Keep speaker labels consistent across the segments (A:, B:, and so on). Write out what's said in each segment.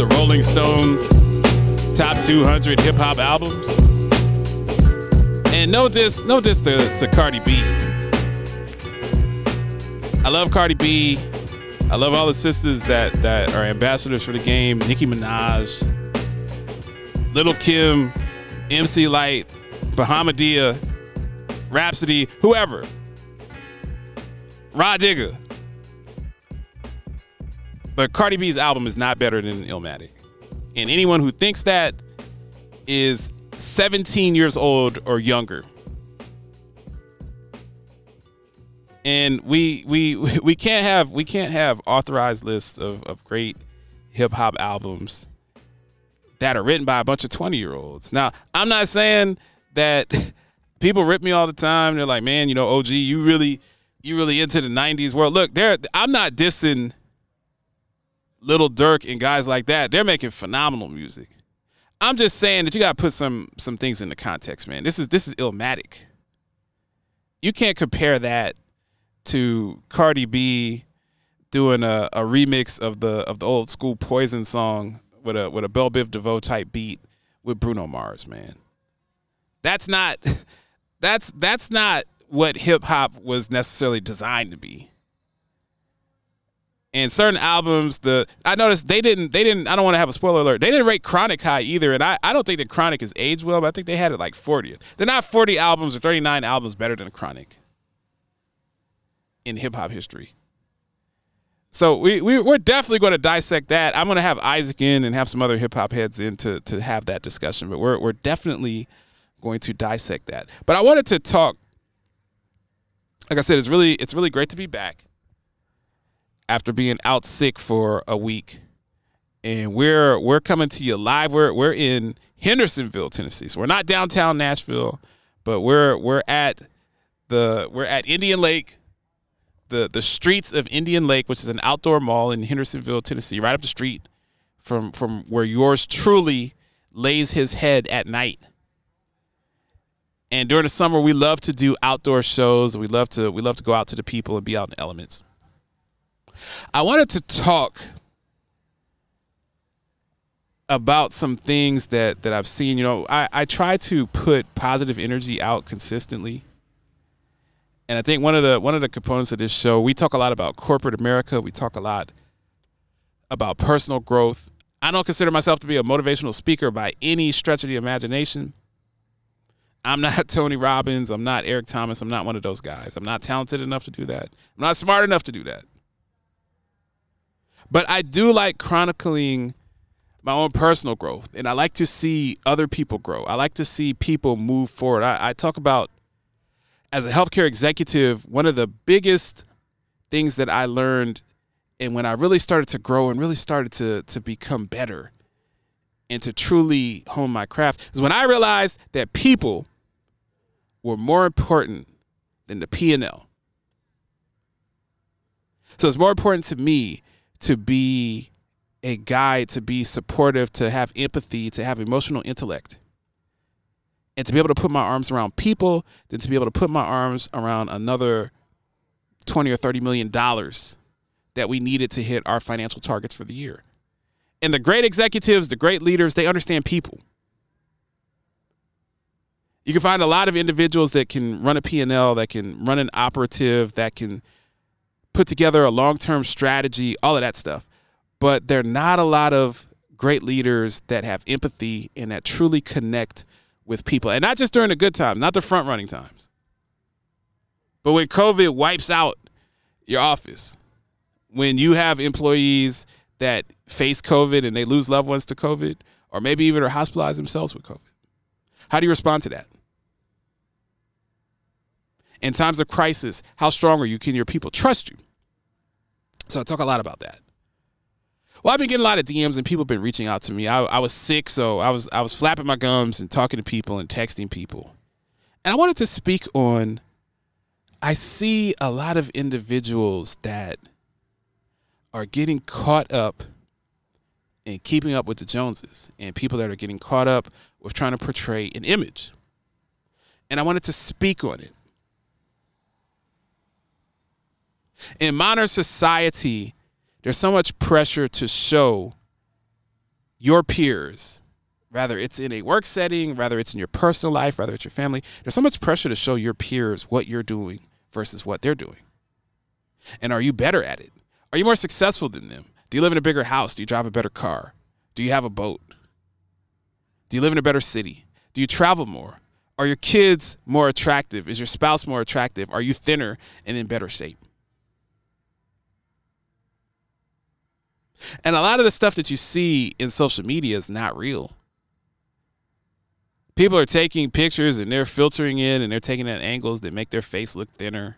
A: the Rolling Stones top 200 hip hop albums. And no diss, no diss to, to Cardi B. I love Cardi B. I love all the sisters that that are ambassadors for the game. Nicki Minaj, Lil Kim, MC Lyte, Bahamadia, Rapsody, whoever. Rah Digga. But Cardi B's album is not better than Illmatic. And anyone who thinks that is 17 years old or younger. And we we we can't have we can't have authorized lists of, of great hip hop albums that are written by a bunch of 20 year olds. Now, I'm not saying that people rip me all the time. They're like, man, you know, OG, you really you really into the 90s world. Look, there I'm not dissing Lil Durk and guys like that. They're making phenomenal music. I'm just saying that you gotta put some some things into context, man. This is this is Illmatic. You can't compare that to Cardi B doing a, a remix of the of the old school Poison song with a with a Bell Biv DeVoe type beat with Bruno Mars, man. That's not that's that's not what hip hop was necessarily designed to be. And certain albums, the I noticed they didn't they didn't I don't want to have a spoiler alert. They didn't rate Chronic high either, and I, I don't think that Chronic is aged well, but I think they had it like 40th. They're not 40 albums or 39 albums better than Chronic in hip hop history. So we, we we're definitely going to dissect that. I'm going to have Isaac in and have some other hip hop heads in to to have that discussion. But we're we're definitely going to dissect that. But I wanted to talk. Like I said, it's really it's really great to be back after being out sick for a week, and we're we're coming to you live. We're we're in Hendersonville, Tennessee. So we're not downtown Nashville, but we're we're at the we're at Indian Lake the the streets of Indian Lake, which is an outdoor mall in Hendersonville, Tennessee, right up the street from from where yours truly lays his head at night. And during the summer, we love to do outdoor shows. We love to we love to go out to the people and be out in the elements. I wanted to talk about some things that that I've seen. You know, I, I try to put positive energy out consistently. And I think one of the one of the components of this show, we talk a lot about corporate America. We talk a lot about personal growth. I don't consider myself to be a motivational speaker by any stretch of the imagination. I'm not Tony Robbins. I'm not Eric Thomas. I'm not one of those guys. I'm not talented enough to do that. I'm not smart enough to do that. But I do like chronicling my own personal growth, and I like to see other people grow. I like to see people move forward. I, I talk about as a healthcare executive, one of the biggest things that I learned and when I really started to grow and really started to to become better and to truly hone my craft is when I realized that people were more important than the P&L. So it's more important to me to be a guide, to be supportive, to have empathy, to have emotional intellect and to be able to put my arms around people than to be able to put my arms around another 20 or 30 million dollars that we needed to hit our financial targets for the year. And the great executives, the great leaders, they understand people. You can find a lot of individuals that can run a P&L, that can run an operative, that can put together a long-term strategy, all of that stuff. But there are not a lot of great leaders that have empathy and that truly connect with people, and not just during the good times, not the front running times, but when COVID wipes out your office, when you have employees that face COVID and they lose loved ones to COVID, or maybe even are hospitalized themselves with COVID. How do you respond to that? In times of crisis, how strong are you? Can your people trust you? So I talk a lot about that. Well, I've been getting a lot of DMs and people have been reaching out to me. I, I was sick, so I was I was flapping my gums and talking to people and texting people. And I wanted to speak on I see a lot of individuals that are getting caught up in keeping up with the Joneses and people that are getting caught up with trying to portray an image. And I wanted to speak on it. In modern society, there's so much pressure to show your peers, whether it's in a work setting, whether it's in your personal life, whether it's your family, there's so much pressure to show your peers what you're doing versus what they're doing. And are you better at it? Are you more successful than them? Do you live in a bigger house? Do you drive a better car? Do you have a boat? Do you live in a better city? Do you travel more? Are your kids more attractive? Is your spouse more attractive? Are you thinner and in better shape? And a lot of the stuff that you see in social media is not real. People are taking pictures and they're filtering in and they're taking at angles that make their face look thinner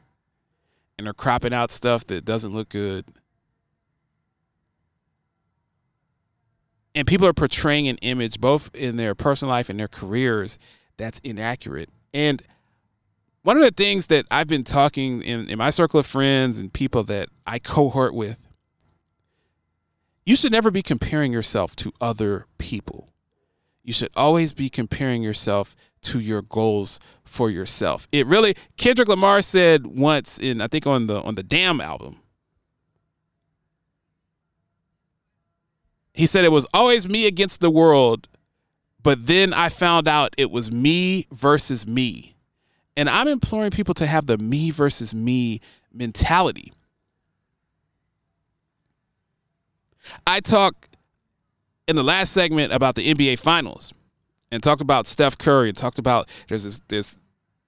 A: and they're cropping out stuff that doesn't look good. And people are portraying an image both in their personal life and their careers that's inaccurate. And one of the things that I've been talking in, in my circle of friends and people that I cohort with you should never be comparing yourself to other people. You should always be comparing yourself to your goals for yourself. It really Kendrick Lamar said once in I think on the on the Damn album. He said it was always me against the world, but then I found out it was me versus me. And I'm imploring people to have the me versus me mentality. I talked in the last segment about the NBA Finals and talked about Steph Curry and talked about there's this this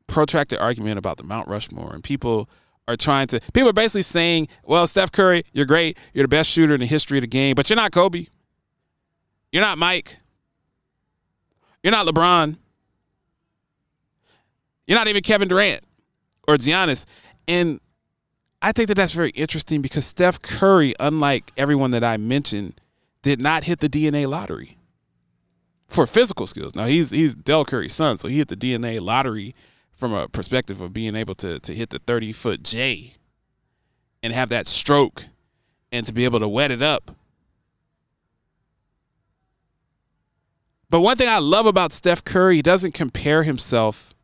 A: protracted argument about the Mount Rushmore and people are trying to people are basically saying, well, Steph Curry, you're great, you're the best shooter in the history of the game, but you're not Kobe. You're not Mike. You're not LeBron. You're not even Kevin Durant or Giannis. And I think that that's very interesting because Steph Curry, unlike everyone that I mentioned, did not hit the DNA lottery for physical skills. Now he's he's Del Curry's son, so he hit the DNA lottery from a perspective of being able to to hit the 30 foot J and have that stroke and to be able to wet it up. But one thing I love about Steph Curry, he doesn't compare himself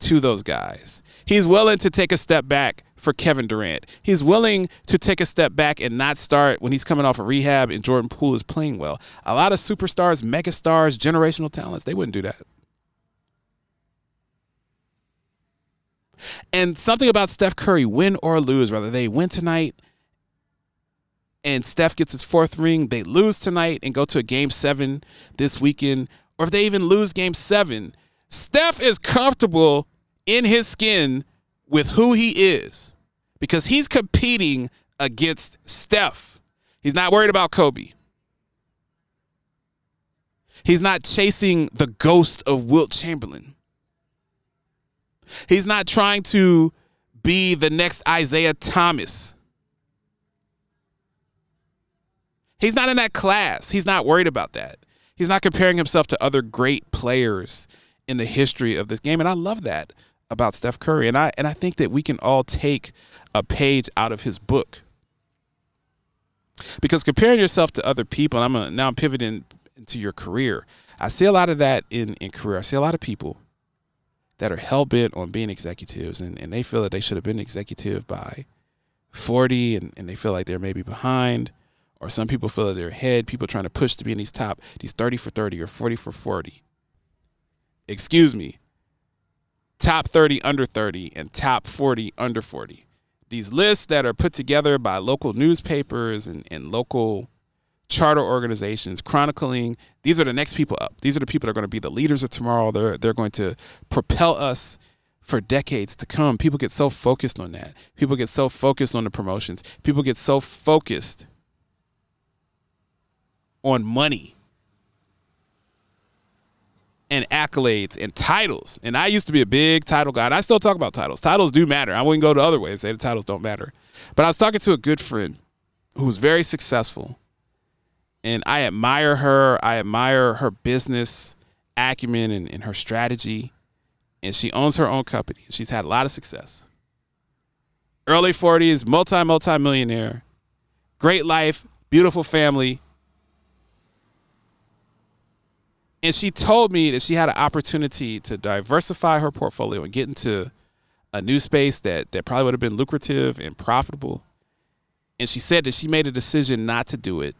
A: to those guys. He's willing to take a step back for Kevin Durant. He's willing to take a step back and not start when he's coming off a of rehab and Jordan Poole is playing well. A lot of superstars, megastars, generational talents, they wouldn't do that. And something about Steph Curry, win or lose, whether they win tonight and Steph gets his fourth ring, they lose tonight and go to a game seven this weekend, or if they even lose game seven, Steph is comfortable in his skin with who he is because he's competing against Steph. He's not worried about Kobe. He's not chasing the ghost of Wilt Chamberlain. He's not trying to be the next Isiah Thomas. He's not in that class. He's not worried about that. He's not comparing himself to other great players in the history of this game. And I love that about Steph Curry, and I and I think that we can all take a page out of his book because comparing yourself to other people. I'm now I'm pivoting into your career. I see a lot of that in in career. I see a lot of people that are hell bent on being executives, and and they feel that they should have been executive by 40, and, and they feel like they're maybe behind. Or some people feel that they're ahead. People trying to push to be in these top, these 30 for 30 or 40 for 40. Excuse me, top 30 under 30 and top 40 under 40. These lists that are put together by local newspapers and, and local charter organizations chronicling these are the next people up. These are the people that are going to be the leaders of tomorrow. They're, they're going to propel us for decades to come. People get so focused on that. People get so focused on the promotions. People get so focused on money and accolades and titles. And I used to be a big title guy, and I still talk about titles. Titles do matter. I wouldn't go the other way and say the titles don't matter. But I was talking to a good friend who's very successful. And I admire her. I admire her business acumen and, and her strategy. And she owns her own company. She's had a lot of success. Early 40s, multi, multi millionaire, great life, beautiful family. And she told me that she had an opportunity to diversify her portfolio and get into a new space that, that probably would have been lucrative and profitable. And she said that she made a decision not to do it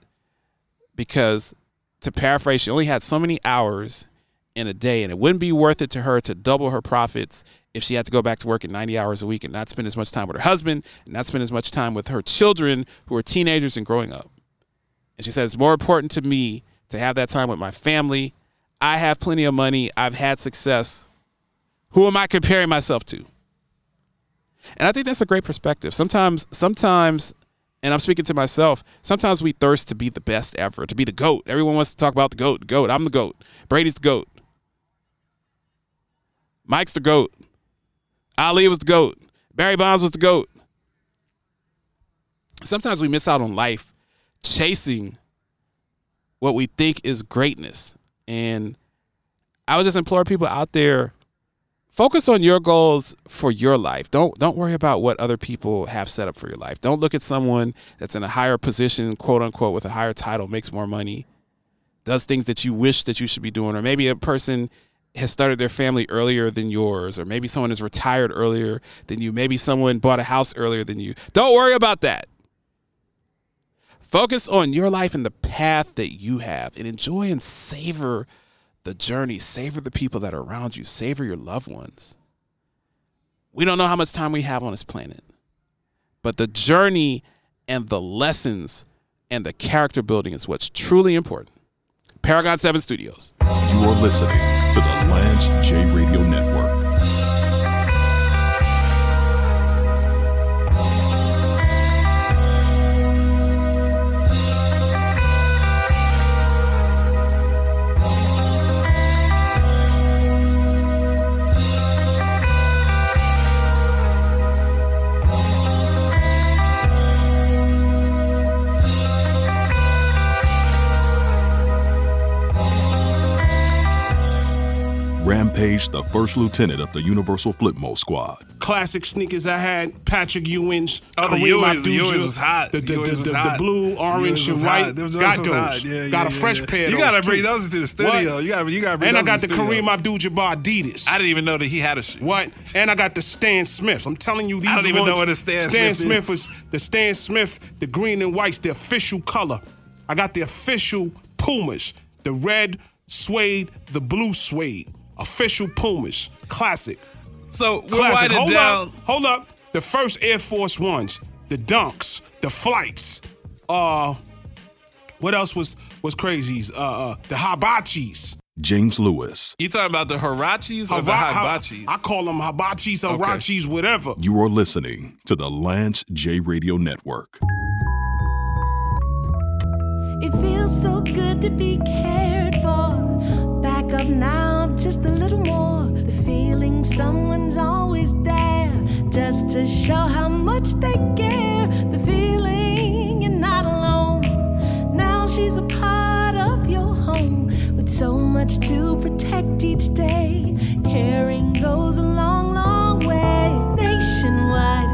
A: because, to paraphrase, she only had so many hours in a day, and it wouldn't be worth it to her to double her profits if she had to go back to work at 90 hours a week and not spend as much time with her husband and not spend as much time with her children who are teenagers and growing up. And she said, It's more important to me to have that time with my family. I have plenty of money, I've had success. Who am I comparing myself to? And I think that's a great perspective. Sometimes, sometimes and I'm speaking to myself. Sometimes we thirst to be the best ever, to be the GOAT. Everyone wants to talk about the GOAT. GOAT. I'm the GOAT. Brady's the GOAT. Mike's the GOAT. Ali was the GOAT. Barry Bonds was the GOAT. Sometimes we miss out on life chasing what we think is greatness. And I would just implore people out there focus on your goals for your life. Don't don't worry about what other people have set up for your life. Don't look at someone that's in a higher position, quote unquote, with a higher title, makes more money, does things that you wish that you should be doing, or maybe a person has started their family earlier than yours, or maybe someone is retired earlier than you, maybe someone bought a house earlier than you. Don't worry about that. Focus on your life and the path that you have and enjoy and savor the journey, savor the people that are around you, savor your loved ones. We don't know how much time we have on this planet, but the journey and the lessons and the character building is what's truly important. Paragon 7 Studios.
B: You are listening to the Lance J Radio Network. Rampage, the first lieutenant of the Universal Flipmode Squad.
C: Classic sneakers I had, Patrick Ewing's.
D: Oh, the
C: Kareem
D: Ewings, the Ewings was hot.
C: The, the,
D: The
C: the, the- the blue, orange, and white.
D: Those-
C: got
D: those
C: those.
D: hot. Yeah, yeah,
C: got a
D: yeah,
C: fresh
D: yeah.
C: pair
D: You gotta bring
C: too.
D: those into the studio.
C: What?
D: You gotta- you gotta bring
C: And I got the
D: the.
C: Kareem Abdul-Jabbar Adidas.
D: I didn't even know that he had a shoe.
C: What? And I got the Stan Smiths. I'm telling you, these
D: I don't even
C: ones,
D: know what a Stan
C: Stan
D: Smith is.
C: was the Stan Smith, the green and whites, the official color. I got the official Pumas, the red suede, the blue suede, official Pumas, classic.
D: So we're
C: Classic.
D: winding
C: Hold
D: down.
C: up, hold up. The first Air Force Ones, the Dunks, the flights. Uh, what else was was crazies? Uh, uh the Hibachis.
B: James Lewis.
D: You talking about the Huaraches or the Hibachis?
C: I call them Hibachis, Huaraches, whatever.
B: You are listening to the Lance J Radio Network.
E: It feels so good to be cared just a little more. The feeling someone's always there, just to show how much they care. The feeling you're not alone. Now she's a part of your home with so much to protect each day. Caring goes a long, long way nationwide.